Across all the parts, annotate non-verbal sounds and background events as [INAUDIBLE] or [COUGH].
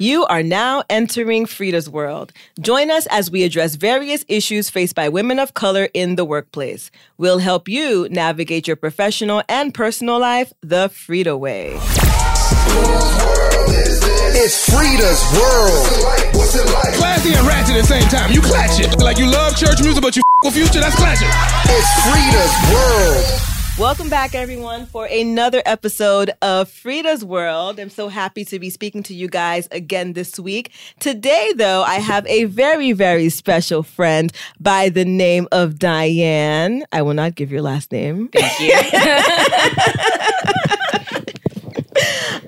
You are now entering FREEda's world. Join us as we address various issues faced by women of color in the workplace. We'll help you navigate your professional and personal life the FREEda way. It's FREEda's world. What's it like? Classy and ratchet at the same time. You clatch it. Like you love church music, but you f- with future, that's clatching. It's FREEda's world. Welcome back, everyone, for another episode of FREEda's World. I'm so happy to be speaking to you guys again this week. Today, though, I have a very, very special friend by the name of Dianne. I will not give your last name. Thank you. [LAUGHS]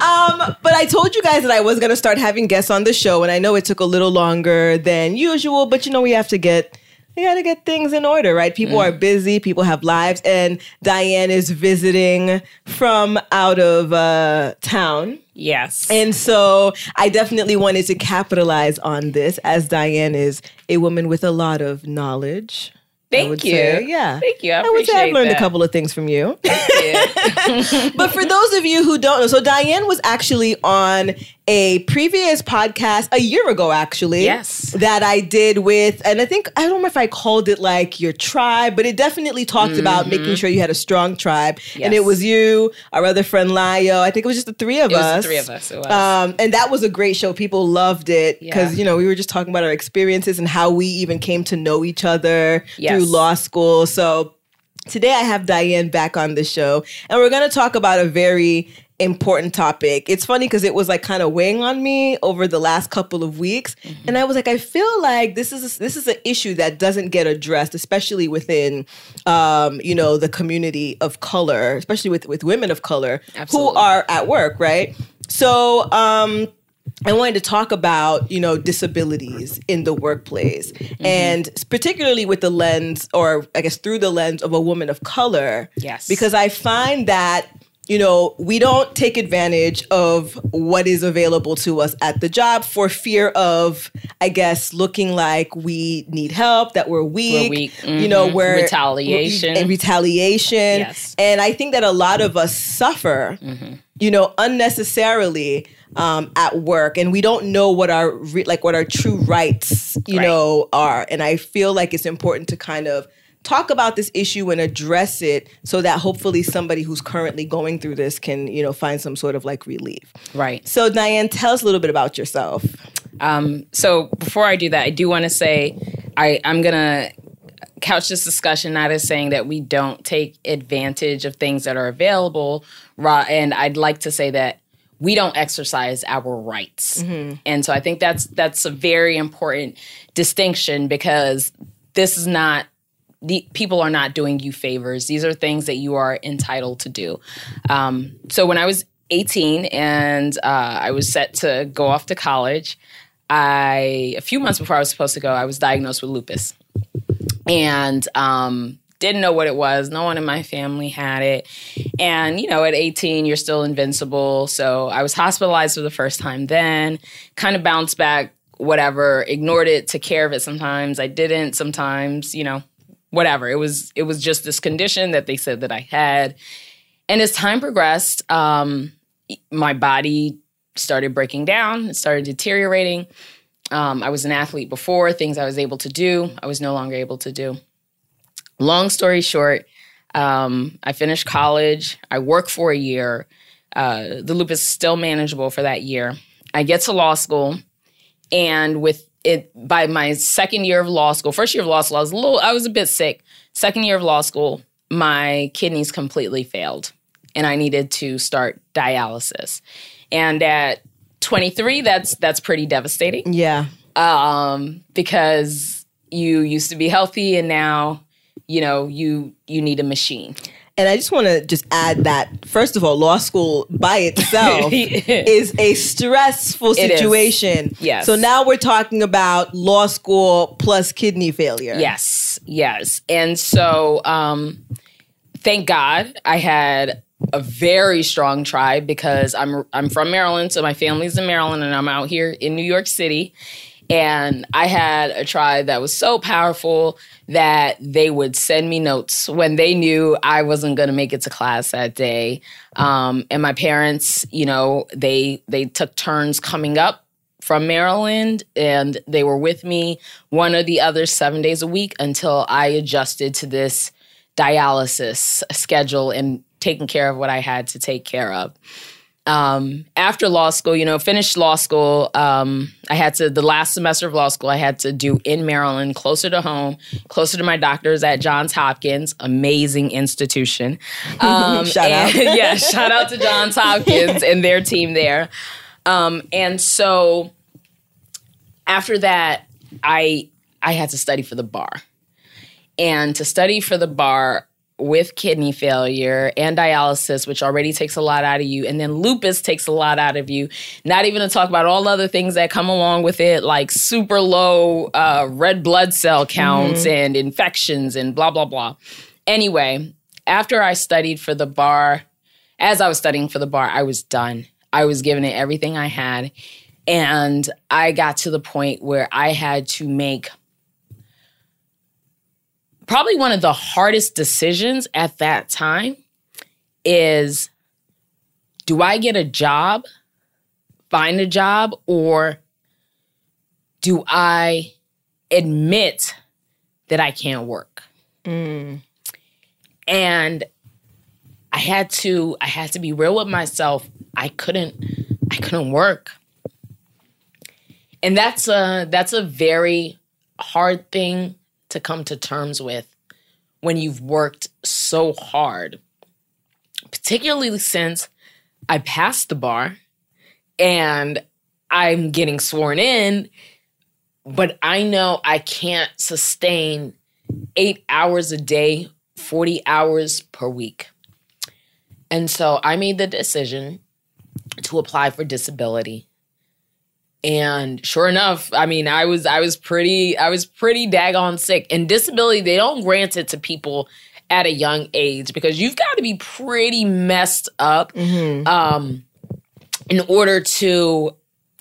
Um, but I told you guys that I was going to start having guests on the show, and I know it took a little longer than usual, but you know, we have to get. We gotta get things in order, right? People are busy, people have lives, and Dianne is visiting from out of uh, town. yes. And so I definitely wanted to capitalize on this as Dianne is a woman with a lot of knowledge. Thank you. say. Yeah. Thank you. I, I would say I've learned a couple of things from you. Yeah. [LAUGHS] [LAUGHS] but for those of you who don't know, so Dianne was actually on a previous podcast a year ago, actually. Yes. That I did with, and I think, I don't know if I called it like your tribe, but it definitely talked about making sure you had a strong tribe. And Mm-hmm. It was you, our other friend Layo. I think it was just the three of It was us. the three of us. It was. Um, and that was a great show. People loved it because Yeah. you know we were just talking about our experiences and how we even came to know each other Yes. through law school. So today I have Dianne back on the show, and we're going to talk about a very important topic. It's funny because it was like kind of weighing on me over the last couple of weeks, Mm-hmm. and I was like, I feel like this is this is an issue that doesn't get addressed, especially within um, you know the community of color, especially with with women of color who are at work, right? So. um I wanted to talk about, you know, disabilities in the workplace Mm-hmm. and particularly with the lens or I guess through the lens of a woman of color. Yes. Because I find that you know, we don't take advantage of what is available to us at the job for fear of, I guess, looking like we need help, that we're weak, we're weak. you know, Mhm. we're Retaliation. and retaliation. Yes. And I think that a lot of us suffer, you know, unnecessarily um, at work, and we don't know what our re- like what our true rights, you Right. know, are. And I feel like it's important to kind of talk about this issue and address it so that hopefully somebody who's currently going through this can, you know, find some sort of like relief. right. So Dianne, tell us a little bit about yourself. Um, so before I do that, I do want to say I, I'm going to couch this discussion not as saying that we don't take advantage of things that are available. And I'd like to say that we don't exercise our rights. And so I think that's that's a very important distinction because this is not the people are not doing you favors. These are things that you are entitled to do. Um, so when I was 18 and uh, I was set to go off to college, I a few months before I was supposed to go, I was diagnosed with lupus, and um, didn't know what it was. No one in my family had it, and you know, at 18, you're still invincible. So I was hospitalized for the first time. Then, kind of bounced back. Whatever, ignored it, took care of it. Sometimes I didn't. Sometimes, you know, whatever. It was it was just this condition that they said that I had. And as time progressed, um, my body started breaking down, it started deteriorating. Um, I was an athlete before, things I was able to do, I was no longer able to do. Long story short, um, I finished college, I work for a year. Uh, the lupus is still manageable for that year. I get to law school, and with it by my second year of law school, first year of law school, I was a little, I was a bit sick. Second year of law school, my kidneys completely failed, and I needed to start dialysis. And at 23, that's that's pretty devastating Yeah. um, because you used to be healthy and now you know you you need a machine. And I just want to just add that first of all, law school by [LAUGHS] itself is a stressful It is. situation. Yes. So now we're talking about law school plus kidney failure. Yes, yes. And so, um, thank God I had a very strong tribe because I'm I'm from Maryland, so my family's in Maryland, and I'm out here in New York City. And I had a tribe that was so powerful that they would send me notes when they knew I wasn't going to make it to class that day. Um, and my parents, you know, they they took turns coming up from Maryland, and they were with me one or the other seven days a week until I adjusted to this dialysis schedule and taking care of what I had to take care of. Um, after law school, you know, finished law school, um, I had to, the last semester of law school, I had to do in Maryland, closer to home, closer to my doctors at Johns Hopkins, amazing institution. [LAUGHS] Um, Shout out. [LAUGHS] yeah, shout out to Johns [LAUGHS] Hopkins and their team there. Um, and so after that, I I had to study for the bar. And to study for the bar with kidney failure and dialysis, which already takes a lot out of you, and then lupus takes a lot out of you. Not even to talk about all other things that come along with it, like super low uh, red blood cell counts and infections and blah, blah, blah. Anyway, after I studied for the bar, as I was studying for the bar, I was done. I was giving it everything I had. And I got to the point where I had to make probably one of the hardest decisions at that time is do I get a job, find a job, or do I admit that I can't work? Mm. And I had to I had to be real with myself. I couldn't I couldn't work. And that's a that's a very hard thing to come to terms with when you've worked so hard. Particularly since I passed the bar and I'm getting sworn in, but I know I can't sustain 8 hours a day, 40 hours per week. And so I made the decision to apply for disability. And sure enough, I mean, I was I was pretty I was pretty daggone sick. And disability, they don't grant it to people at a young age because you've got to be pretty messed up um, in order to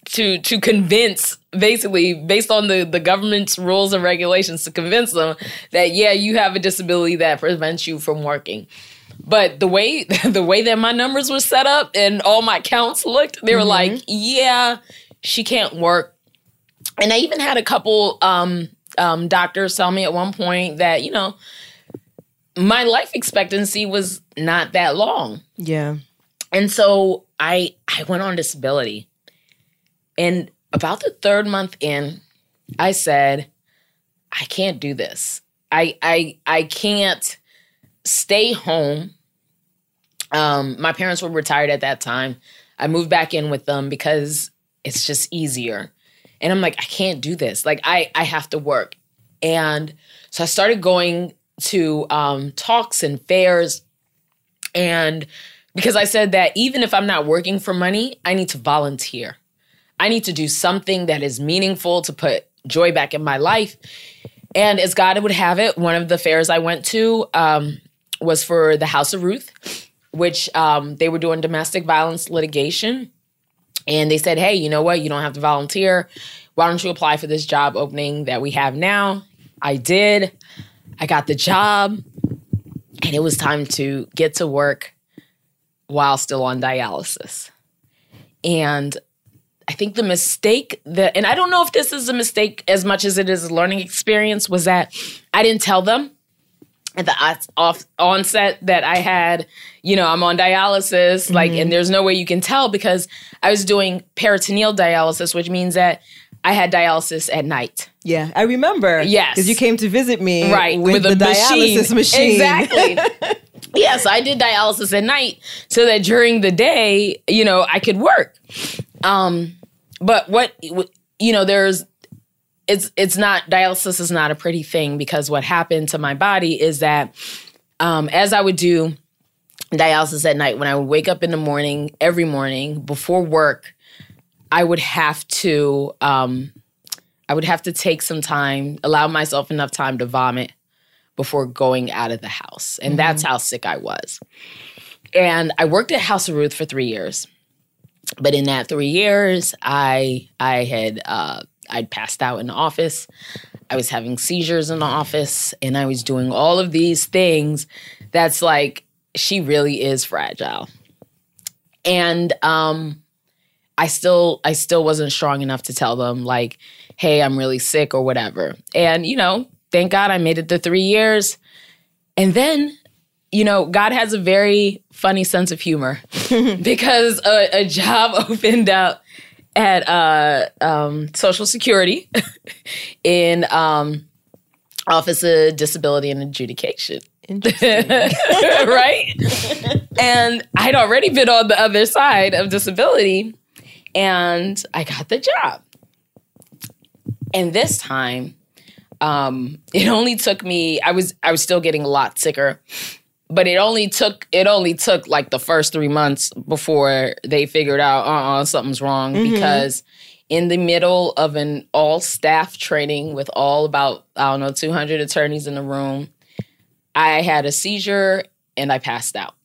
to to convince basically based on the the government's rules and regulations to convince them that yeah you have a disability that prevents you from working. But the way [LAUGHS] the way that my numbers were set up and all my counts looked they were like yeah she can't work and i even had a couple um um doctors tell me at one point that you know my life expectancy was not that long Yeah. and so I I went on disability. And about the third month in, I said, I can't do this. I I I can't stay home. Um my parents were retired at that time. I moved back in with them because it's just easier. And I'm like, I can't do this. Like I I have to work. And so I started going to um talks and fairs and because I said that even if I'm not working for money, I need to volunteer. I need to do something that is meaningful to put joy back in my life. And as God would have it, one of the fairs I went to um, was for the House of Ruth, which um, they were doing domestic violence litigation. And they said, hey, you know what? You don't have to volunteer. Why don't you apply for this job opening that we have now? I did. I got the job. And it was time to get to work while still on dialysis. And I think the mistake that, and I don't know if this is a mistake as much as it is a learning experience, was that I didn't tell them at the off onset that I had, you know, I'm on dialysis, like, and there's no way you can tell because I was doing peritoneal dialysis, which means that I had dialysis at night. Yeah. I remember. Yes. Because you came to visit me right with, a the dialysis machine. exactly [LAUGHS] yes i did dialysis at night so that during the day you know i could work um but what you know there's it's it's not dialysis is not a pretty thing because what happened to my body is that um as i would do dialysis at night when i would wake up in the morning every morning before work i would have to um i would have to take some time allow myself enough time to vomit before going out of the house. And that's how sick I was. And I worked at House of Ruth for three years. But in that three years, I I had uh, I'd passed out in the office. I was having seizures in the office, and I was doing all of these things. That's like she really is fragile. And um, I still I still wasn't strong enough to tell them like, "Hey, I'm really sick" or whatever. And you know, thank God I made it the 3 years. And then, you know, God has a very funny sense of humor [LAUGHS] because a, a job [LAUGHS] opened up at uh, um, Social Security [LAUGHS] in um, Office of Disability and Adjudication. [LAUGHS] right? and I'd already been on the other side of disability and I got the job. And this time, um, it only took me, I was I was still getting a lot sicker. But it only took it only took like the first three months before they figured out uh uh something's wrong because in the middle of an all staff training with all about I don't know 200 attorneys in the room, I had a seizure and I passed out.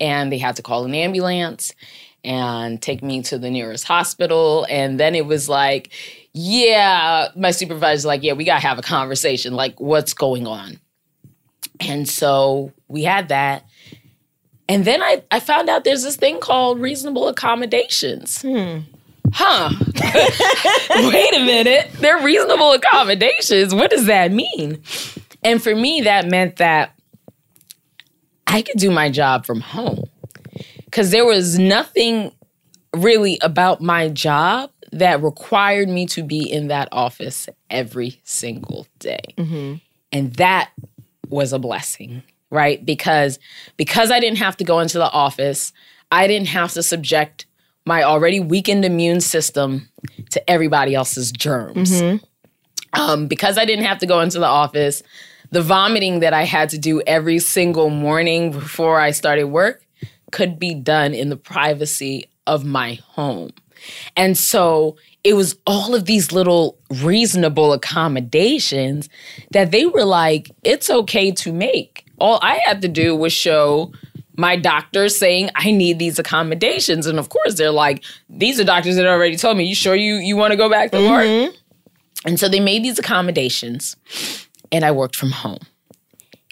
And they had to call an ambulance and take me to the nearest hospital. And then it was like, yeah, my supervisor's like, yeah, we got to have a conversation. Like, what's going on? And so we had that. And then I, I found out there's this thing called reasonable accommodations. Hmm. Huh. [LAUGHS] Wait a minute. They're reasonable accommodations. What does that mean? And for me, that meant that I could do my job from home because there was nothing really about my job that required me to be in that office every single day. Mm-hmm. And that was a blessing, right? Because because I didn't have to go into the office, I didn't have to subject my already weakened immune system to everybody else's germs. Um, because I didn't have to go into the office, the vomiting that I had to do every single morning before I started work could be done in the privacy of my home. And so it was all of these little reasonable accommodations that they were like, it's okay to make. All I had to do was show my doctor saying I need these accommodations. And of course, they're like, these are doctors that already told me, you sure you, you want to go back to work? And so they made these accommodations, and I worked from home.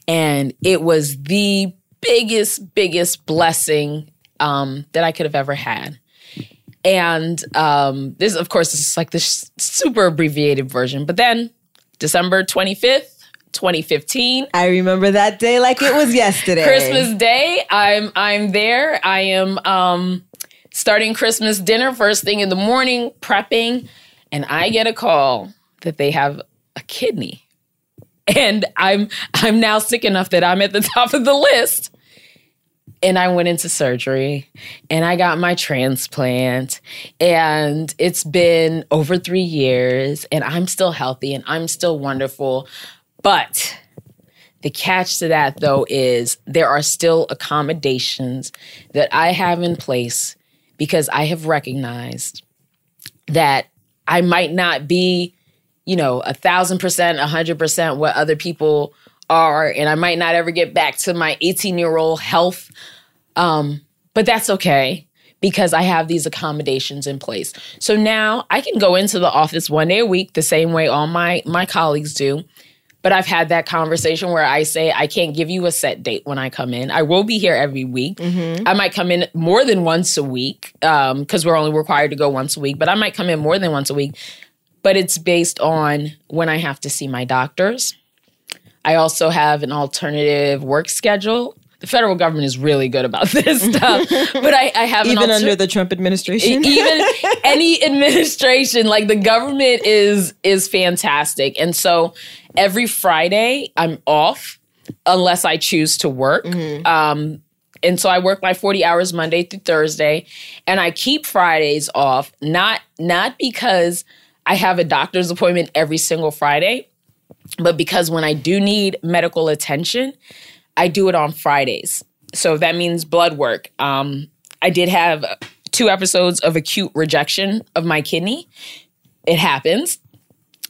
And it was the biggest, biggest blessing um, that I could have ever had. And um, this, of course, is like this super abbreviated version. But then December 25th, 2015, I remember that day like it was yesterday. [LAUGHS] Christmas Day. I'm I'm there. I am um starting Christmas dinner first thing in the morning, prepping, and I get a call that they have a kidney. And I'm I'm now sick enough that I'm at the [LAUGHS] top of the list. And I went into surgery and I got my transplant. And it's been over three years, and I'm still healthy and I'm still wonderful. But the catch to that, though, is there are still accommodations that I have in place because I have recognized that I might not be, you know, a thousand percent, a hundred percent what other people are, and I might not ever get back to my 18 year old health. Um, but that's okay because I have these accommodations in place. So now I can go into the office one day a week the same way all my my colleagues do. But I've had that conversation where I say, I can't give you a set date when I come in. I will be here every week. Mm-hmm. I might come in more than once a week um, because we're only required to go once a week, but I might come in more than once a week. But it's based on when I have to see my doctors. I also have an alternative work schedule. The federal government is really good about [LAUGHS] this stuff, [LAUGHS] but I, I have Even alter- under the Trump administration. even [LAUGHS] any administration like the government is is fantastic and so every friday i'm off unless i choose to work um and so i work my 40 hours monday through thursday and i keep fridays off not not because i have a doctor's appointment every single friday but because when i do need medical attention I do it on Fridays. So that means blood work. Um, I did have two episodes of acute rejection of my kidney. It happens.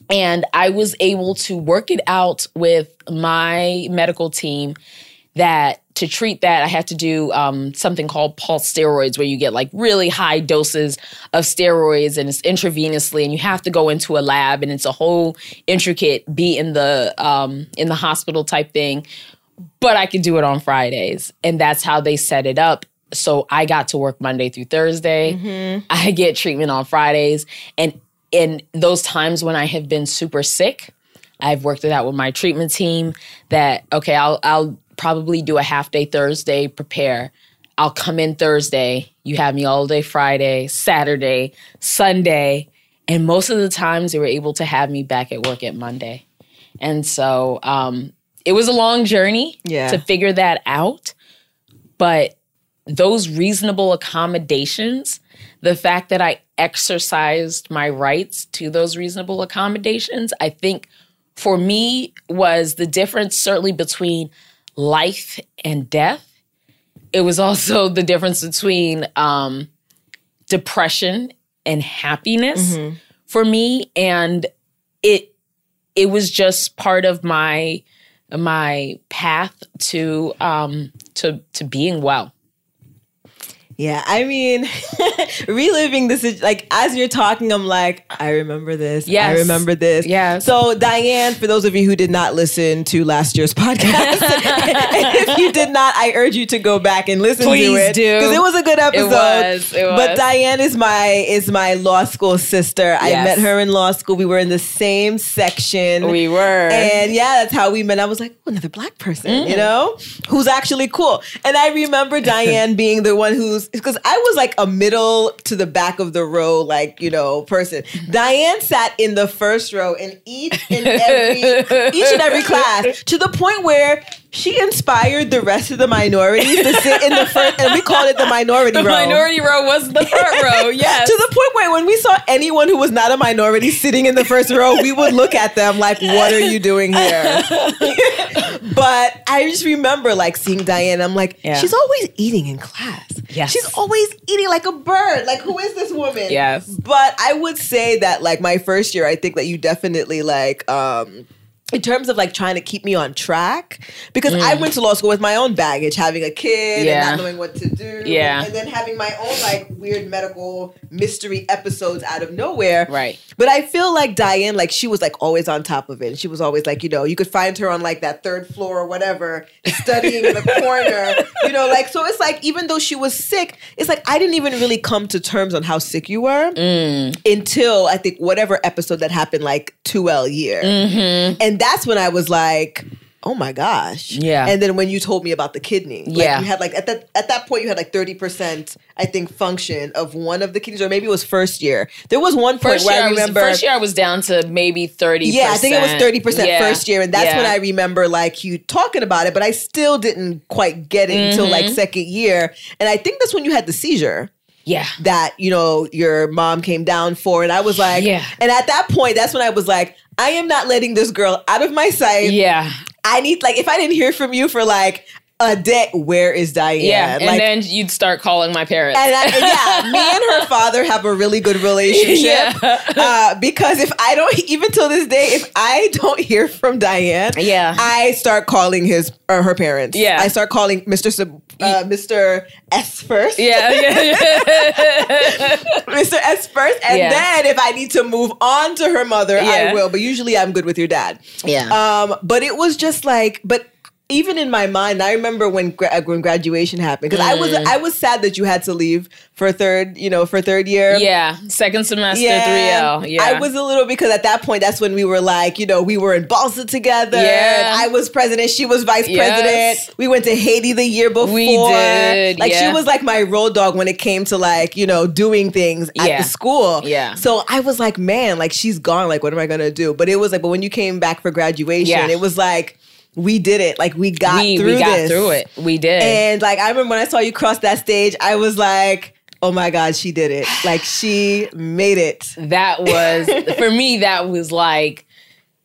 And I was able to work it out with my medical team that to treat that, I had to do um, something called pulse steroids, where you get like really high doses of steroids and it's intravenously, and you have to go into a lab, and it's a whole intricate be in the um, in the hospital type thing but I could do it on Fridays. And that's how they set it up. so I got to work Monday through Thursday. Mm-hmm. I get treatment on Fridays. And in those times when I have been super sick, I've worked it out with my treatment team that okay, I'll I'll probably do a half day Thursday, prepare. I'll come in Thursday. You have me all day Friday, Saturday, Sunday. And most of the times they were able to have me back at work at Monday. And so um, it was a long journey Yeah. to figure that out. But those reasonable accommodations, the fact that I exercised my rights to those reasonable accommodations, I think for me was the difference certainly between life and death. It was also [LAUGHS] the difference between um, depression and happiness for me, and it it was just part of my my path to um, to to being well. Yeah, I mean, [LAUGHS] reliving this like as you're talking, I'm like, I remember this. Yes. I remember this. Yeah. So, Dianne, for those of you who did not listen to last year's [LAUGHS] podcast, [LAUGHS] if you did not, I urge you to go back and listen Please to it do. because it was a good episode. It was, it But. Dianne is my is my law school sister. I met her in law school. We were in the same section. We were. And yeah, that's how we met. I was like, oh, another black person, Mm. you know, who's actually cool. And I remember Dianne being the one who's because I was like a middle to the back of the row, like you know, person. Mm-hmm. Diane sat in the first row in each and every each and every [LAUGHS] class to the point where she inspired the rest of the minorities to sit in the first, and we called it the minority the row. minority row was the front row. [LAUGHS] Yes. To the point where when we saw anyone who was not a minority sitting in the first row, we would look at them like, what are you doing here? [LAUGHS] but I just remember like seeing Dianne. I'm like, Yeah. she's always eating in class. Yes. She's always eating like a bird. Like, who is this woman? Yes. But I would say that like my first year, I think that you definitely like um in terms of like trying to keep me on track because I went to law school with my own baggage, having a kid Mm. Yeah. and not knowing what to do. Yeah. And then having my own like weird medical mystery episodes out of nowhere. Right. But I feel like Dianne, like she was like always on top of it. And she was always like, you know, you could find her on like that third floor or whatever, studying in the [LAUGHS] corner. You know, like so it's like even though she was sick, it's like I didn't even really come to terms on how sick you were until I think whatever episode that happened like 2L year. And that's when I was like, oh my gosh. Yeah. And then when you told me about the kidney, like Yeah. you had like at that at that point you had like 30%, I think, function of one of the kidneys, or maybe it was first year. There was one First where year, I I was, remember first year I was down to maybe 30 yeah, I think it was 30% Yeah. first year. And that's Yeah. when I remember like you talking about it, but I still didn't quite get it until Mm-hmm. like second year. And I think that's when you had the seizure Yeah. that, you know, your mom came down for. And I was like, Yeah. and at that point, that's when I was like, I am not letting this girl out of my sight. Yeah. I need, like, if I didn't hear from you for like a day, where is Dianne? Yeah. And like, then you'd start calling my parents. and I, and yeah, [LAUGHS] me and her father have a really good relationship. Uh, because if I don't, [LAUGHS] even till this day, if I don't hear from Dianne, Yeah. I start calling his or her parents. Yeah. I start calling Mr. Sub, uh, Mr. S first. yeah. Yeah. yeah. Mr. S first, and Yeah. then if I need to move on to her mother, I will. But usually, I'm good with your dad. yeah. Um, but it was just like, but even in my mind, I remember when gra- when graduation happened because I was Mm. I was sad that you had to leave for third, you know, for third year. yeah. Second semester, 3L. Yeah. I was a little because at that point that's when we were like, you know, we were in Balsa together. Yeah. I was president, she was vice Yes. president. We went to Haiti the year before. We did, Like she was like my road dog when it came to like, you know, doing things at Yeah. the school. Yeah. So I was like, man, like she's gone. Like, what am I gonna do? But it was like, but when you came back for graduation, Yeah. it was like we did it. Like we got we, through we got this. through it. We did. And like I remember when I saw you cross that stage, I was like, oh my God, she did it. Like she made it. that was [LAUGHS] for me that was like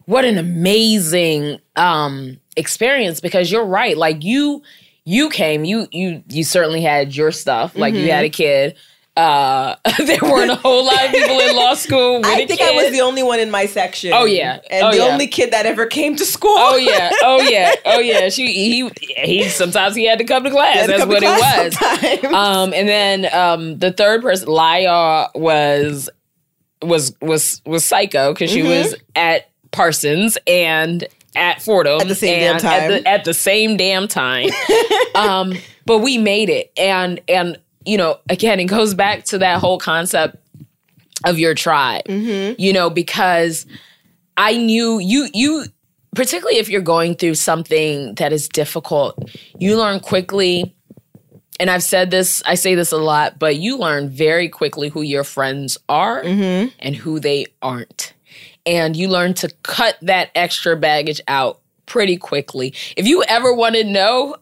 what an amazing um experience because you're right like you you came you you you certainly had your stuff like you Mm-hmm. had a kid uh [LAUGHS] there weren't a whole lot of people in law school [LAUGHS] with I think kid. I was the only one in my section. Oh, yeah. And Oh, the yeah. only kid that ever came to school. Oh yeah, oh yeah, [LAUGHS] oh yeah. She he he. Sometimes he had to come to class. To That's to what class it was. sometimes. Um, and then um, the third person, Laya, was was was was psycho because she was at Parsons and at Fordham At the same damn time. At the, at the same damn time. um, but we made it and and you know again it goes back to that whole concept of your tribe mm-hmm. you know because i knew you you particularly if you're going through something that is difficult you learn quickly and i've said this i say this a lot but you learn very quickly who your friends are mm-hmm. and who they aren't. And you learn to cut that extra baggage out pretty quickly. If you ever want to know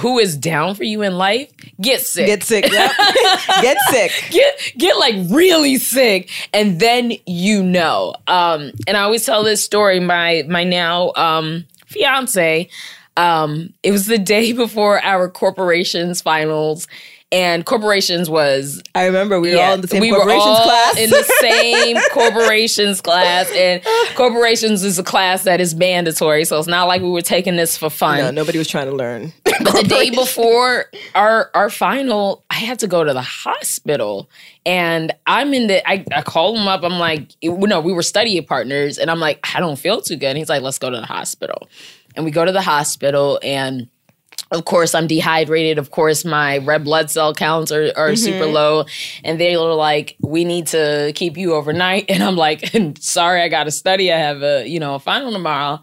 who is down for you in life get sick Get sick. Yep. [LAUGHS] Get sick. get get like really sick and then you know um and i always tell this story my my now um fiance um it was the day [LAUGHS] before our corporations finals and corporations was I remember we were all in the same we were corporations all class. in the [LAUGHS] same corporations class and corporations is a class that is mandatory so it's not like we were taking this for fun no, nobody was trying to learn. [LAUGHS] but the day before our our final, I had to go to the hospital, and I'm in the. I, I called him up. I'm like, no, we were study partners, and I'm like, I don't feel too good. And he's like, let's go to the hospital, and we go to the hospital, and of course I'm dehydrated. Of course my red blood cell counts are, are super mm-hmm. low, and they were like, we need to keep you overnight, [LAUGHS] and I'm like, [LAUGHS] sorry, I got to study. I have a you know a final tomorrow.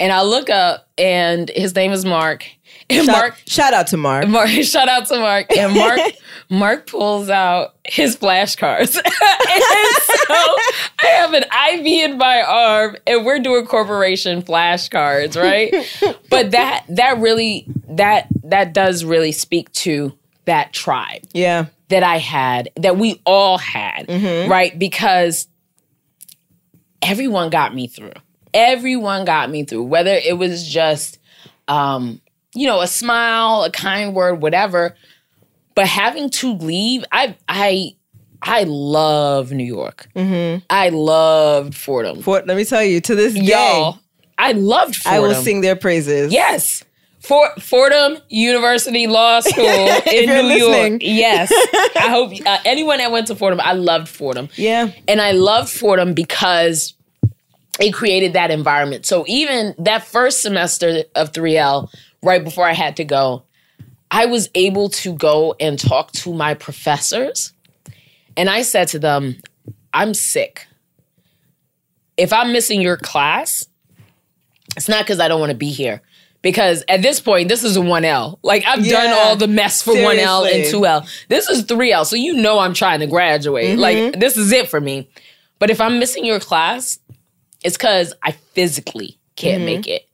And I look up, and his name is Mark. And Shout, Mark, shout out to Mark. Mark, [LAUGHS] shout out to Mark. And Mark, Mark pulls out his flashcards. [LAUGHS] and so I have an IV in my arm, and we're doing corporation flashcards, right? [LAUGHS] but that that really that that does really speak to that tribe Yeah. that I had, that we all had, right? Because everyone got me through. Everyone got me through, whether it was just, um, you know, a smile, a kind word, whatever. But having to leave, I, I, I love New York. I loved Fordham. Fort, let me tell you, to this day, Y'all, I loved Fordham. I will sing their praises. Yes. For, Fordham University Law [LAUGHS] School in New listening. York. Yes. [LAUGHS] I hope uh, anyone that went to Fordham, I loved Fordham. Yeah. And I loved Fordham because it created that environment. So even that first semester of 3L, right before I had to go, I was able to go and talk to my professors. And I said to them, I'm sick. If I'm missing your class, it's not because I don't want to be here. Because at this point, this is a 1L. Like I've done all the mess for 1L and 2L. This is 3L. So you know I'm trying to graduate. Mm-hmm. Like this is it for me. But if I'm missing your class, it's because I physically can't mm-hmm. make it.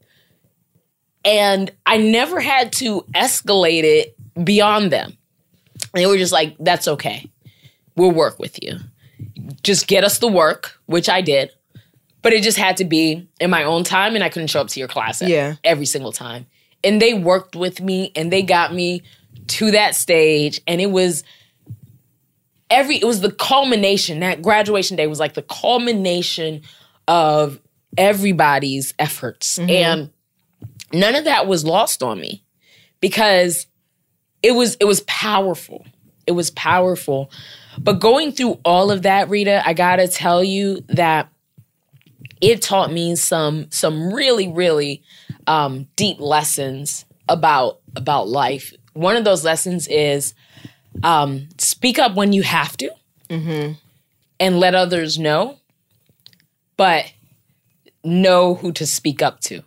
And I never had to escalate it beyond them. They were just like, that's okay. We'll work with you. Just get us the work, which I did. But it just had to be in my own time, and I couldn't show up to your class Yeah. every single time. And they worked with me and they got me to that stage. And it was every, it was the culmination. That graduation day was like the culmination of everybody's efforts. Mm-hmm. And none of that was lost on me because it was it was powerful. It was powerful. But going through all of that, Rita, I got to tell you that it taught me some some really really um, deep lessons about about life. One of those lessons is um, speak up when you have to, mm-hmm. and let others know, but know who to speak up to.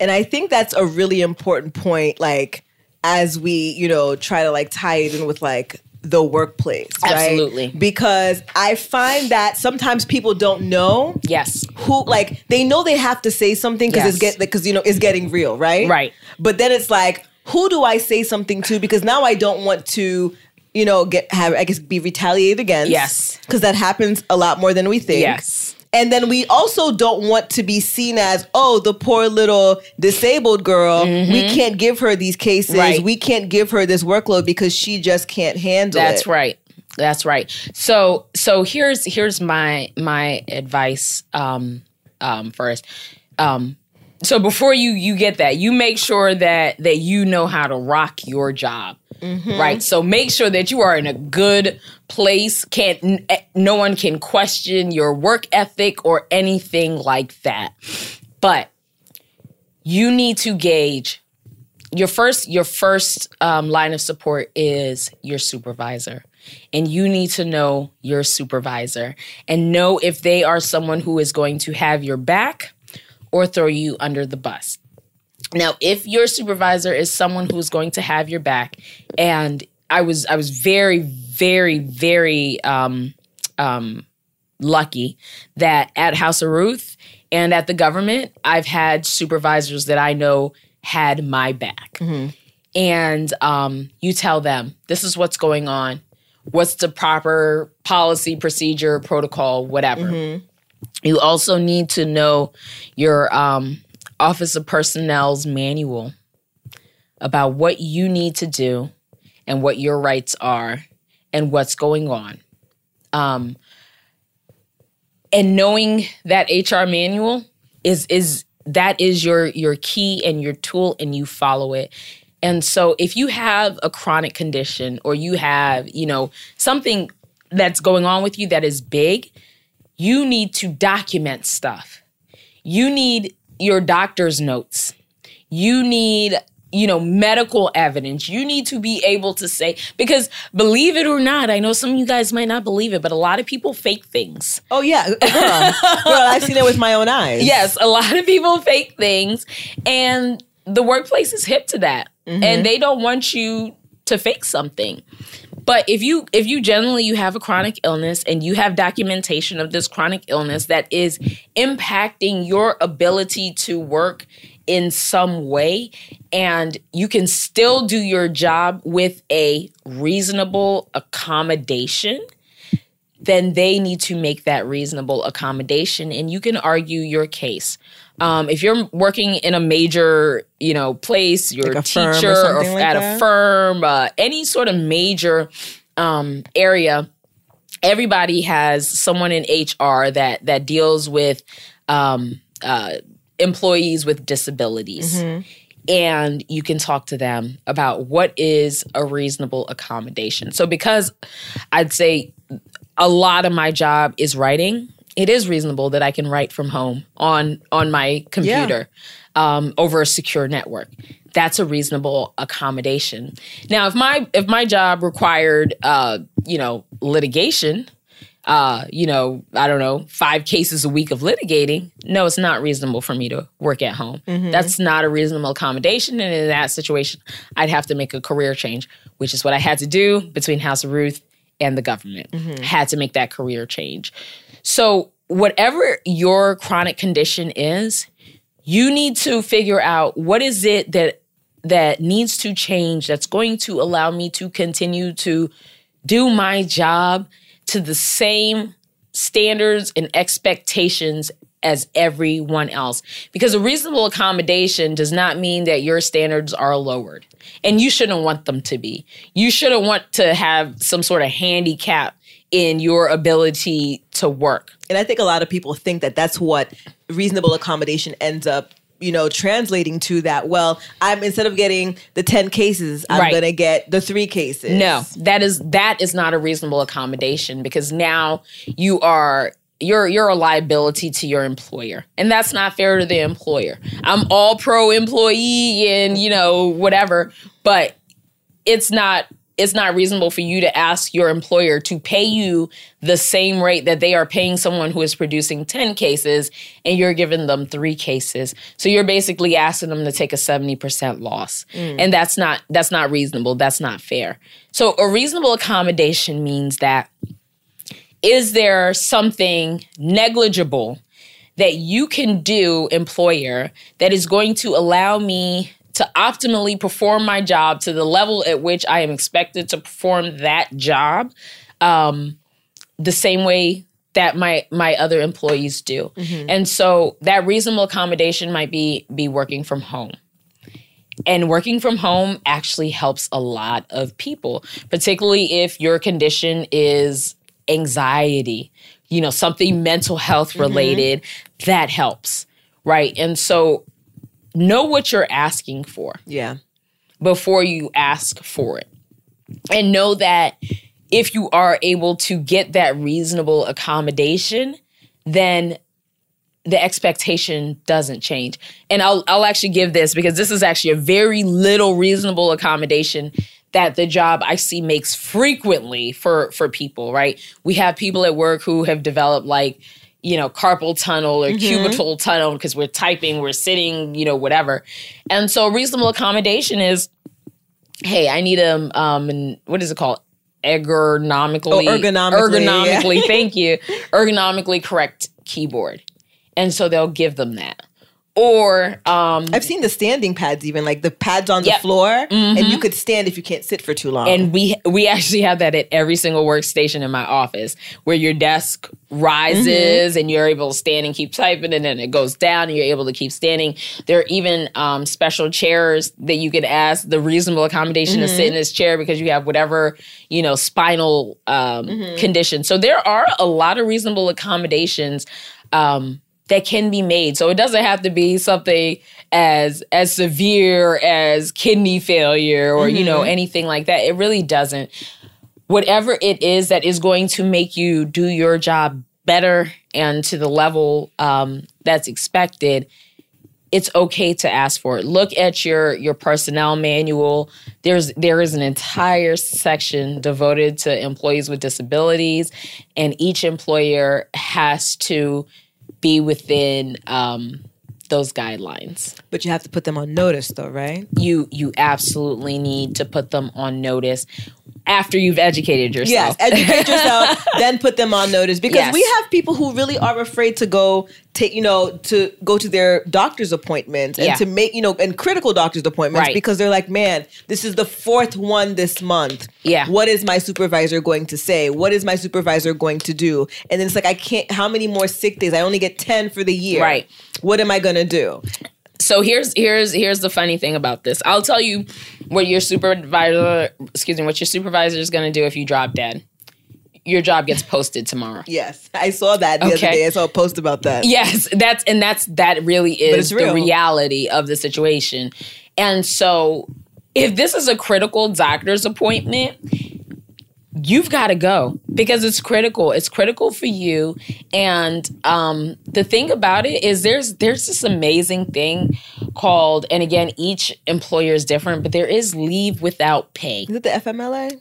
And I think that's a really important point, like as we, you know, try to like tie it in with like the workplace. right? Absolutely. Because I find that sometimes people don't know Yes, who like they know they have to say something because it's Yes. get because you know it's getting real, right? Right. But then it's like, who do I say something to? Because now I don't want to, you know, get have I guess be retaliated against. Yes. Because that happens a lot more than we think. Yes. And then we also don't want to be seen as, oh, the poor little disabled girl. We can't give her these cases. Mm-hmm. Right. We can't give her this workload because she just can't handle it. That's right. That's right. So so here's here's my my advice um um first. Um so before you you get that, you make sure that that you know how to rock your job. Right? So make sure that you are in a good place. Can't eh, no one can question your work ethic or anything like that. But you need to gauge your first your first um, line of support is your supervisor and you need to know your supervisor and know if they are someone who is going to have your back or throw you under the bus. Now if your supervisor is someone who's going to have your back and i was i was very very very um um lucky that at house of ruth and at the government i've had supervisors that i know had my back. And um, you tell them this is what's going on. What's the proper policy procedure protocol whatever you also need to know your um, office of personnel's manual about what you need to do and what your rights are and what's going on. Um, and knowing that hr manual is is that is your your key and your tool and you follow it. And so if you have a chronic condition or you have you know something that's going on with you that is big you need to document stuff. You need your doctor's notes. You need you know medical evidence. You need to be able to say because believe it or not i know some of you guys might not believe it but a lot of people fake things. Oh yeah, girl, [LAUGHS] girl, I've seen it with my own eyes. yes a lot of people fake things and the workplace is hip to that mm-hmm. and they don't want you to fake something but if you if you generally you have a chronic illness and you have documentation of this chronic illness that is impacting your ability to work in some way and you can still do your job with a reasonable accommodation then they need to make that reasonable accommodation and you can argue your case um, if you're working in a major you know place you're Like firm or teacher or, like at that? a firm uh, any sort of major um, area everybody has someone in hr that that deals with um, uh, employees with disabilities. And you can talk to them about what is a reasonable accommodation. So because i'd say a lot of my job is writing it is reasonable that i can write from home on on my computer um, over a secure network that's a reasonable accommodation now if my if my job required uh, you know litigation uh, you know, I don't know, five cases a week of litigating, no, it's not reasonable for me to work at home. That's not a reasonable accommodation. And in that situation, I'd have to make a career change, which is what I had to do between House of Ruth and the government. Had to make that career change. So, whatever your chronic condition is, you need to figure out what is it that that needs to change that's going to allow me to continue to do my job to the same standards and expectations as everyone else. Because a reasonable accommodation does not mean that your standards are lowered. And you shouldn't want them to be. You shouldn't want to have some sort of handicap in your ability to work. And I think a lot of people think that that's what reasonable accommodation ends up, you know, translating to that. Well, I'm instead of getting the 10 cases, I'm Right. going to get the 3 cases. No, that is that is not a reasonable accommodation because now you are you're you're a liability to your employer. And that's not fair to the employer. I'm all pro employee and you know whatever, but it's not it's not reasonable for you to ask your employer to pay you the same rate that they are paying someone who is producing 10 cases and you're giving them 3 cases. So you're basically asking them to take a 70% loss. Mm. And that's not that's not reasonable. That's not fair. So a reasonable accommodation means that is there something negligible that you can do, employer, that is going to allow me to optimally perform my job to the level at which I am expected to perform that job um, the same way that my my other employees do. And so that reasonable accommodation might be be working from home. And working from home actually helps a lot of people, particularly if your condition is anxiety, you know, something mental health related, that helps, right? And so know what you're asking for Yeah. before you ask for it. And know that if you are able to get that reasonable accommodation, then the expectation doesn't change. And I'll I'll actually give this because this is actually a very little reasonable accommodation that the job I see makes frequently for for people, right? We have people at work who have developed like you know, carpal tunnel or cubital tunnel because we're typing, we're sitting, you know, whatever. And so reasonable accommodation is, hey, I need a um, an- what is it called? Ergonomically, Oh, ergonomically, yeah. ergonomically. thank you, [LAUGHS] ergonomically correct keyboard, and so they'll give them that. Or um, I've seen the standing pads, even like the pads on the Yep. Mm-hmm. floor, and you could stand if you can't sit for too long. and we we actually have that at every single workstation in my office where your desk rises and you're able to stand and keep typing and then it goes down and you're able to keep standing there are even um, special chairs that you can ask the reasonable accommodation to sit in this chair because you have whatever you know spinal um, condition so there are a lot of reasonable accommodations um, that can be made. So it doesn't have to be something as as severe as kidney failure or you know anything like that. It really doesn't. Whatever it is that is going to make you do your job better and to the level um, that's expected, it's okay to ask for it. Look at your your personnel manual. There's there is an entire section devoted to employees with disabilities, and each employer has to be within um, those guidelines. but you have to put them on notice, though, right? You you absolutely need to put them on notice after you've educated yourself. Yes, educate yourself, [LAUGHS] then put them on notice because Yes. we have people who really are afraid to go take, you know, to go to their doctor's appointments and Yeah. to make, you know, and critical doctor's appointments Right. because they're like, man, this is the fourth one this month. Yeah. What is my supervisor going to say? What is my supervisor going to do? And then it's like, I can't, how many more sick days? I only get 10 for the year. Right. What am I going to do? So here's here's here's the funny thing about this. I'll tell you what your supervisor excuse me what your supervisor is going to do if you drop dead. Your job gets posted tomorrow. Yes, I saw that the other day. I saw a post about that. Yes, that's and that's that really is the reality of the situation. And so if this is a critical doctor's appointment, you've got to go because it's critical. It's critical for you. And um, the thing about it is there's there's this amazing thing called and again each employer is different, but there is leave without pay. Is it the FMLA?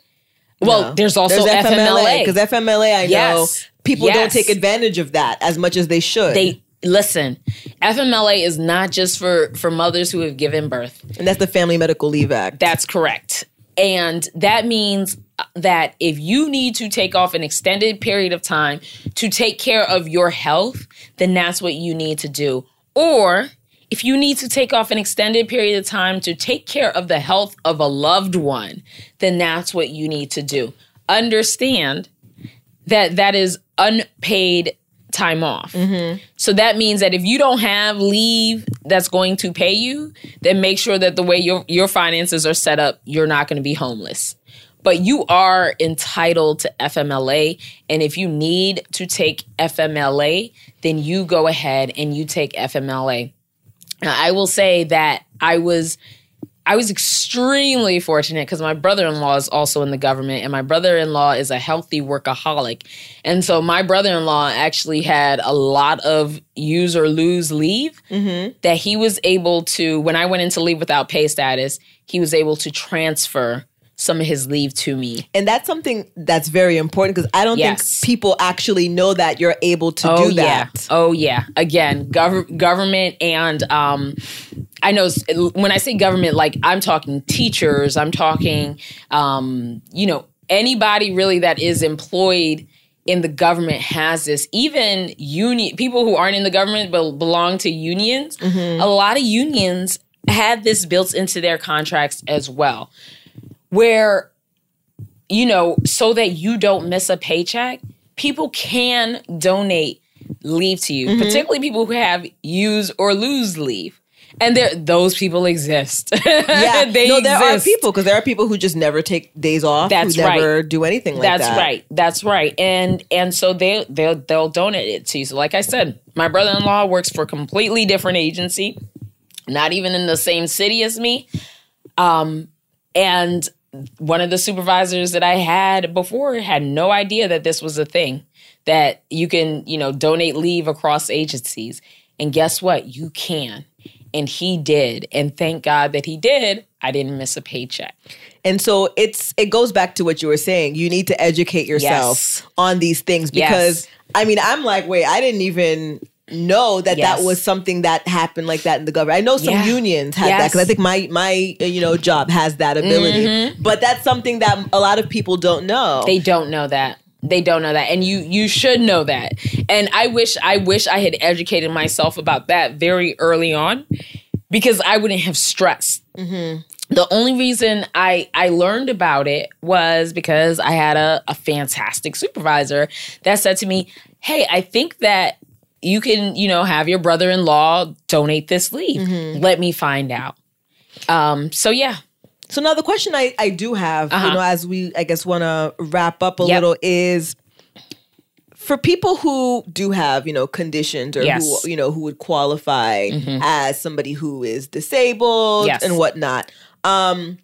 Well, No. there's also There's FMLA. because FMLA, I Yes. know people don't take advantage of that as much as they should. they listen. FMLA is not just for for mothers who have given birth. and that's the Family Medical Leave Act. That's correct. And that means that if you need to take off an extended period of time to take care of your health, then that's what you need to do. Or if you need to take off an extended period of time to take care of the health of a loved one, then that's what you need to do. Understand that that is unpaid time off. Mm-hmm. So that means that if you don't have leave that's going to pay you, then make sure that the way your your finances are set up, you're not going to be homeless. But you are entitled to FMLA, and if you need to take FMLA, then you go ahead and you take FMLA. Now, I will say that I was I was extremely fortunate because my brother-in-law is also in the government, and my brother-in-law is a healthy workaholic, and so my brother-in-law actually had a lot of use or lose leave mm-hmm. that he was able to. When I went into leave without pay status, he was able to transfer some of his leave to me. and that's something that's very important because I don't Yes. think people actually know that you're able to do yeah. that. Oh yeah. Again, gov- government and um, I know when I say government, like I'm talking teachers. I'm talking, um, you know, anybody really that is employed in the government has this. Even union people who aren't in the government but belong to unions. A lot of unions had this built into their contracts as well, where you know, so that you don't miss a paycheck, people can donate leave to you, particularly people who have use or lose leave. And there those people exist. [LAUGHS] Yeah, they no, there are people because there are people who just never take days off. That's who never right. do anything like that. That's that. right. That's right. And and so they they'll they'll donate it to you. So like I said, my brother-in-law works for a completely different agency, not even in the same city as me. Um and one of the supervisors that I had before had no idea that this was a thing. that you can, you know, donate leave across agencies. And guess what? You can. And he did. And thank God that he did. I didn't miss a paycheck. And so it's it goes back to what you were saying. You need to educate yourself Yes. on these things because Yes. I mean, I'm like, wait, I didn't even know that Yes. that was something that happened like that in the government. I know some Yeah. unions had that because I think my my uh, you know job has that ability. But that's something that a lot of people don't know. They don't know that. They don't know that. And you you should know that. And I wish I wish I had educated myself about that very early on because I wouldn't have stressed. The only reason I I learned about it was because I had a, a fantastic supervisor that said to me, "Hey, I think that you can, you know, have your brother-in-law donate this leave. Let me find out." Um, so yeah, So now the question I, I do have, you Uh-huh. know, as we I guess want to wrap up a Yep. little is for people who do have, you know, conditions or Yes. Mm-hmm. who you know who would qualify as somebody who is disabled Yes. and whatnot. Um,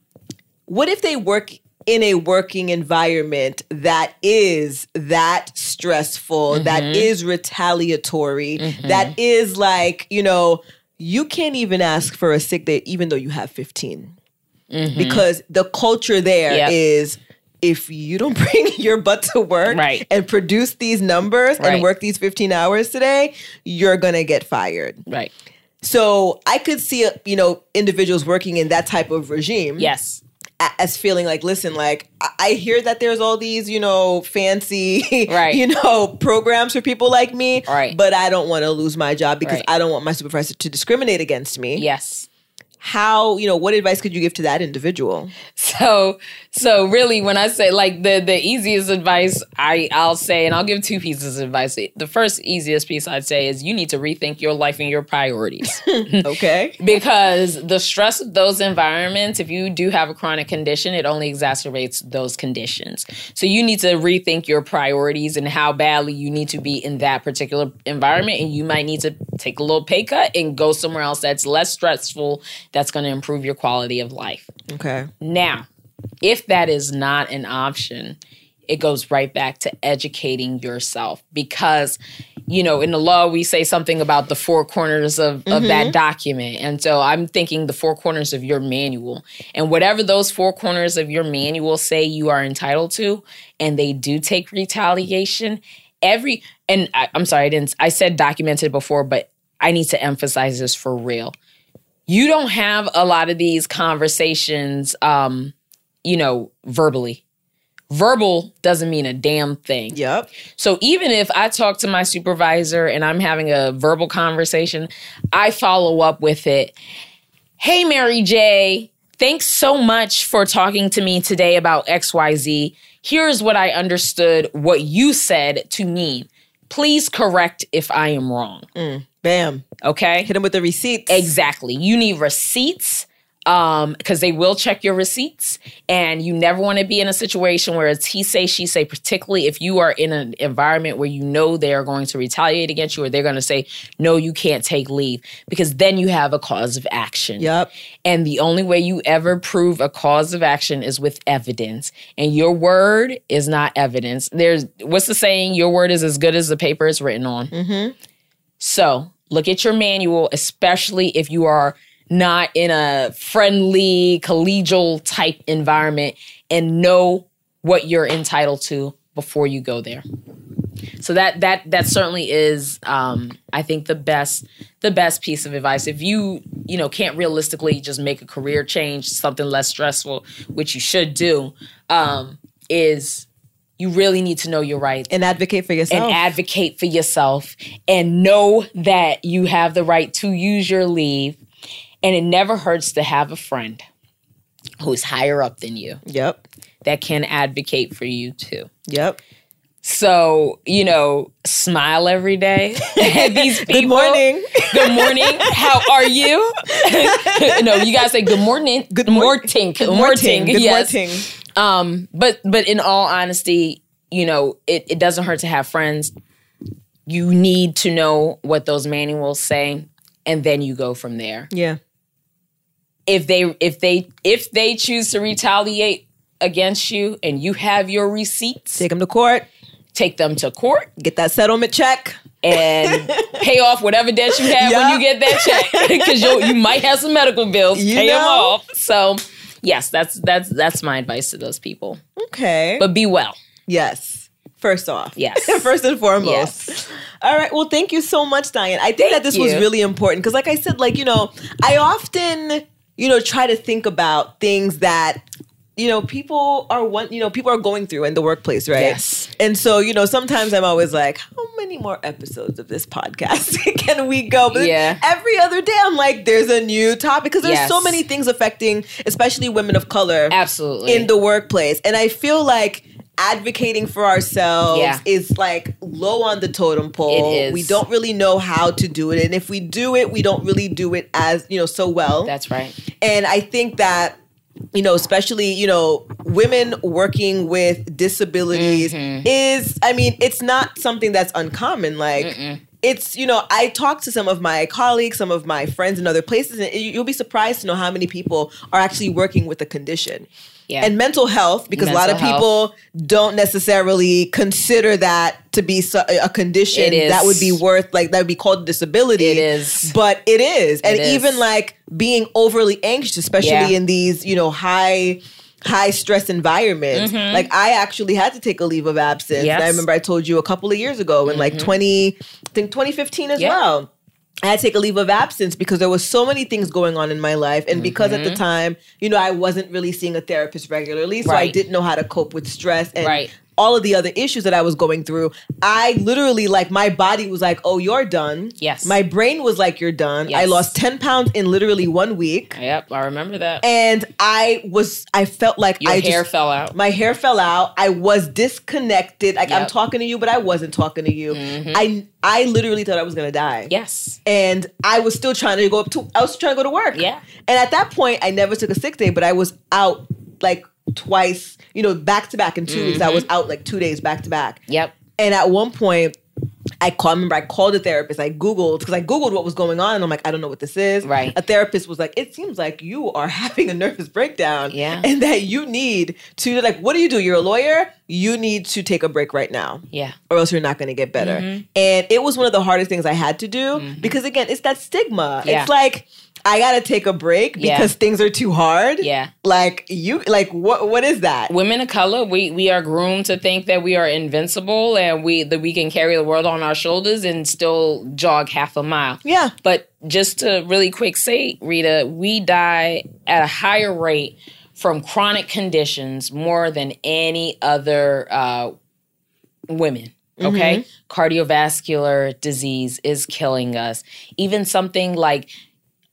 what if they work in a working environment that is that stressful, that Mm-hmm. is retaliatory, that is like, you know, you can't even ask for a sick day even though you have 15 because the culture there is Yep. if you don't [LAUGHS] bring your butt to work Right. and produce these numbers Right. and work these 15 hours today, you're going to get fired. right. So I could see, you know, individuals working in that type of regime Yes. As feeling like, listen, like I- I hear that there's all these, you know, fancy, [LAUGHS] Right. you know, programs for people like me, Right. but I don't want to lose my job because Right. I don't want my supervisor to discriminate against me. Yes. How, you know, what advice could you give to that individual? So so really when I say like the the easiest advice I I'll say and I'll give two pieces of advice. The first easiest piece I'd say is you need to rethink your life and your priorities. [LAUGHS] [LAUGHS] Okay. because the stress of those environments if you do have a chronic condition it only exacerbates those conditions so you need to rethink your priorities and how badly you need to be in that particular environment and you might need to take a little pay cut and go somewhere else that's less stressful that's going to improve your quality of life Okay. now, if that is not an option, it goes right back to educating yourself because, you know, in the law, we say something about the four corners of, of that mm-hmm. document. And so I'm thinking the four corners of your manual. And whatever those four corners of your manual say you are entitled to, and they do take retaliation, every, and I, I'm sorry, I didn't, I said documented before, but I need to emphasize this for real you don't have a lot of these conversations um you know verbally. Verbal doesn't mean a damn thing. Yep. so even if i talk to my supervisor and i'm having a verbal conversation i follow up with it. Hey mary j thanks so much for talking to me today about xyz here's what i understood what you said to mean please correct if i am wrong Bam. okay Hit them with the receipts. Exactly. You need receipts um because they will check your receipts and you never want to be in a situation where it's he say she say particularly if you are in an environment where you know they are going to retaliate against you or they're going to say no you can't take leave because then you have a cause of action Yep. and the only way you ever prove a cause of action is with evidence. And your word is not evidence. There's what's the saying? Your word is as good as the paper it's written on. So look at your manual, especially if you are not in a friendly, collegial type environment, and know what you're entitled to before you go there. So that that that certainly is, um, I think, the best the best piece of advice. If you you know can't realistically just make a career change, something less stressful, which you should do, um, is you really need to know your rights And advocate for yourself. and advocate for yourself and know that you have the right to use your leave. And it never hurts to have a friend who's higher up than you yep. that can advocate for you too. Yep. So, you know, smile every day [LAUGHS] at these [LAUGHS] people. Good morning. Good morning. How are you? [LAUGHS] no, you gotta say good morning. Good morning. Good morning. Good yes. morning. Um, but but in all honesty, you know, it, it doesn't hurt to have friends. You need to know what those manuals say, and then you go from there. Yeah. If they if they if they choose to retaliate against you and you have your receipts, Take them to court. take them to court, Get that settlement check. and [LAUGHS] pay off whatever debt you have when you get that check [LAUGHS] because you you might have some medical bills. You pay them off. So yes, that's that's that's my advice to those people. Okay. But be well. yes. First off. Yes. [LAUGHS] First and foremost. Yes. All right. Well, thank you so much, Dianne. I think Thank that this was really important because, like I said, like, you know, I often, you know, try to think about things that, you know, people are one, you know, people are going through in the workplace, right? Yes. And so, you know, sometimes I'm always like, how many more episodes of this podcast [LAUGHS] can we go? But Yeah. every other day, I'm like, there's a new topic because there's Yes. so many things affecting, especially women of color Absolutely. in the workplace. And I feel like advocating for ourselves Yeah. is like low on the totem pole. It is. We don't really know how to do it. And if we do it, we don't really do it as, you know, so well. that's right. and I think that you know, especially, you know, women working with disabilities Mm-hmm. is, I mean, it's not something that's uncommon. Like, it's, you know, I talk to some of my colleagues, some of my friends in other places, and you- you'll be surprised to know how many people are actually working with a condition. Yeah. And mental health, because a lot of Mental people don't necessarily consider that to be a condition that would be worth, like, that would be called disability. It is. But it is. And It is. even like being overly anxious, especially Yeah. in these, you know, high high stress environments. Like I actually had to take a leave of absence. Mm-hmm. Yes. Mm-hmm. I remember I told you a couple of years ago in like 20 I think 2015 as Yeah. well. I had to take a leave of absence because there was so many things going on in my life. And because Mm-hmm. at the time, you know, I wasn't really seeing a therapist regularly. So I didn't know how to cope with stress and Right. All of the other issues that I was going through. I literally like my body was like, oh, you're done. Yes. My brain was like, you're done. Yes. I lost 10 pounds in literally one week. Yep, I remember that. And I was, I felt like Your I hair just, fell out. my hair fell out. I was disconnected. Like I'm Mm-hmm. talking to you, but I wasn't talking to you. I I literally thought I was gonna die. yes. And I was still trying to go up to I was trying to go to work. Yeah. And at that point I never took a sick day, but I was out like twice, you know, back to back in 2 weeks. I Mm-hmm. was out like two days back to back. Yep. And at one point, I called, remember I called a therapist. I Googled, because I Googled what was going on. And I'm like, I don't know what this is. Right. A therapist was like, it seems like you are [LAUGHS] having a nervous breakdown. Yeah. And that you need to, like, what do you do? You're a lawyer. You need to take a break right now Yeah. or else you're not going to get better. Mm-hmm. And it was one of the hardest things I had to do because, again, it's that stigma. Yeah. It's like, I got to take a break Yeah. because things are too hard. Yeah. Like, you, like, what? what is that? Women of color, we we are groomed to think that we are invincible and we that we can carry the world on our shoulders and still jog half a mile. Yeah. But just to really quick say, Rita, we die at a higher rate from chronic conditions more than any other uh, women. Okay. Cardiovascular disease is killing us. Even something like,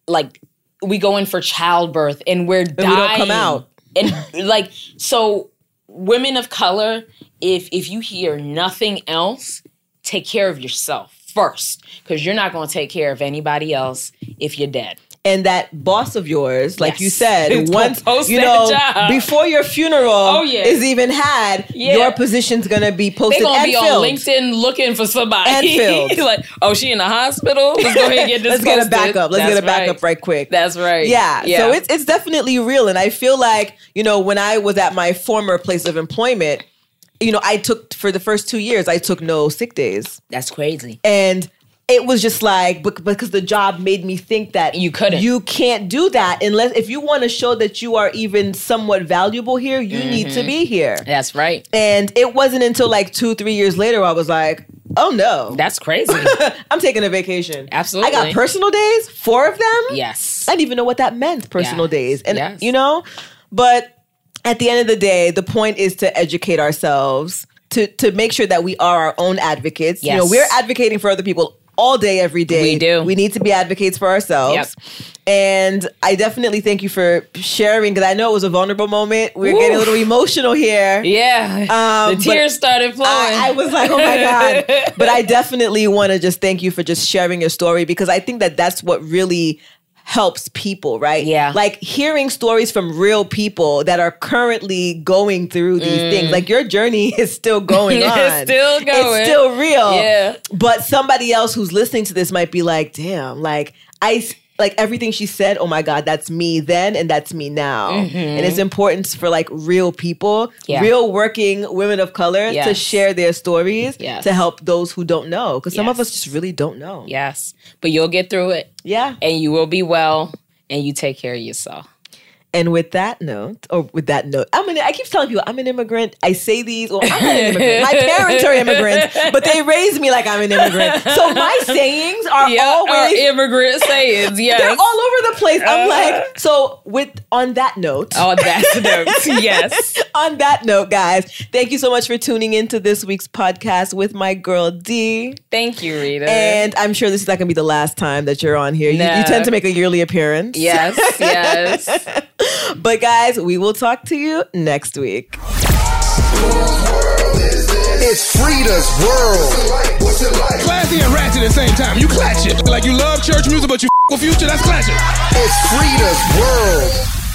like, we go in for childbirth and we're dying. we don't come out. And like, so women of color, if if you hear nothing else, take care of yourself first because you're not going to take care of anybody else if you're dead. And that boss of yours, like you said, [LAUGHS] once you know before your funeral Oh, yeah. is even had, Yeah. your position's gonna be posted. They're gonna be filled. on LinkedIn looking for somebody. And [LAUGHS] like, oh, she in the hospital. Let's go ahead and get [LAUGHS] this. Let's get a posted. backup. Let's get a That's backup right quick. That's right. Yeah. yeah. So it's it's definitely real, and I feel like you know when I was at my former place of employment, you know I took for the first two years I took no sick days, that's crazy. and it was just like bec- because the job made me think that You couldn't. you can't do that unless if you want to show that you are even somewhat valuable here, you need Mm-hmm. to be here. That's right. And it wasn't until like two, three years later I was like, oh no, That's crazy. [LAUGHS] I'm taking a vacation. Absolutely. I got personal days, four of them. yes. I didn't even know what that meant, personal Yes. days. And, Yes. you know, but at the end of the day, the point is to educate ourselves, to, to make sure that we are our own advocates. Yes. You know, we're advocating for other people all day, every day. We do. We need to be advocates for ourselves. Yep. And I definitely thank you for sharing because I know it was a vulnerable moment. We are Woo. getting a little emotional here. Yeah. Um, the tears started flowing. I, I was like, oh my God. [LAUGHS] But I definitely want to just thank you for just sharing your story because I think that that's what really helps people, right? Yeah. Like hearing stories from real people that are currently going through these things. Like your journey [LAUGHS] is still going Mm. [LAUGHS] It's on. still going. It's still real. Yeah. But somebody else who's listening to this might be like, damn, like I like everything she said, oh my God, that's me then and that's me now. And it's important for like real people, Mm-hmm. Yeah. real working women of color to share their stories Yes. to help those who don't know. Because some of us just really don't know. Yes. But you'll get through it Yeah. and you will be well and you take care of yourself. And with that note, or with that note, I'm an, I keep telling people I'm an immigrant. I say these, well, I'm an immigrant. My [LAUGHS] parents are immigrants, but they raised me like I'm an immigrant. So my [LAUGHS] sayings are Yeah, always or immigrant sayings. [LAUGHS] Yes. they're all over the place. I'm Uh. like, so with on that note, Oh, that's the notes. Yes. on that note, guys, thank you so much for tuning into this week's podcast with my girl D. Thank you, Rita. And I'm sure this is not gonna be the last time that you're on here. You, you tend to make a yearly appearance. yes, yes. But guys, we will talk to you next week. It's FREEda's world. What's it like? Classy and ratchet at the same time. You clatch it. Like you love church music, but you with future. That's clashing. It's FREEda's world.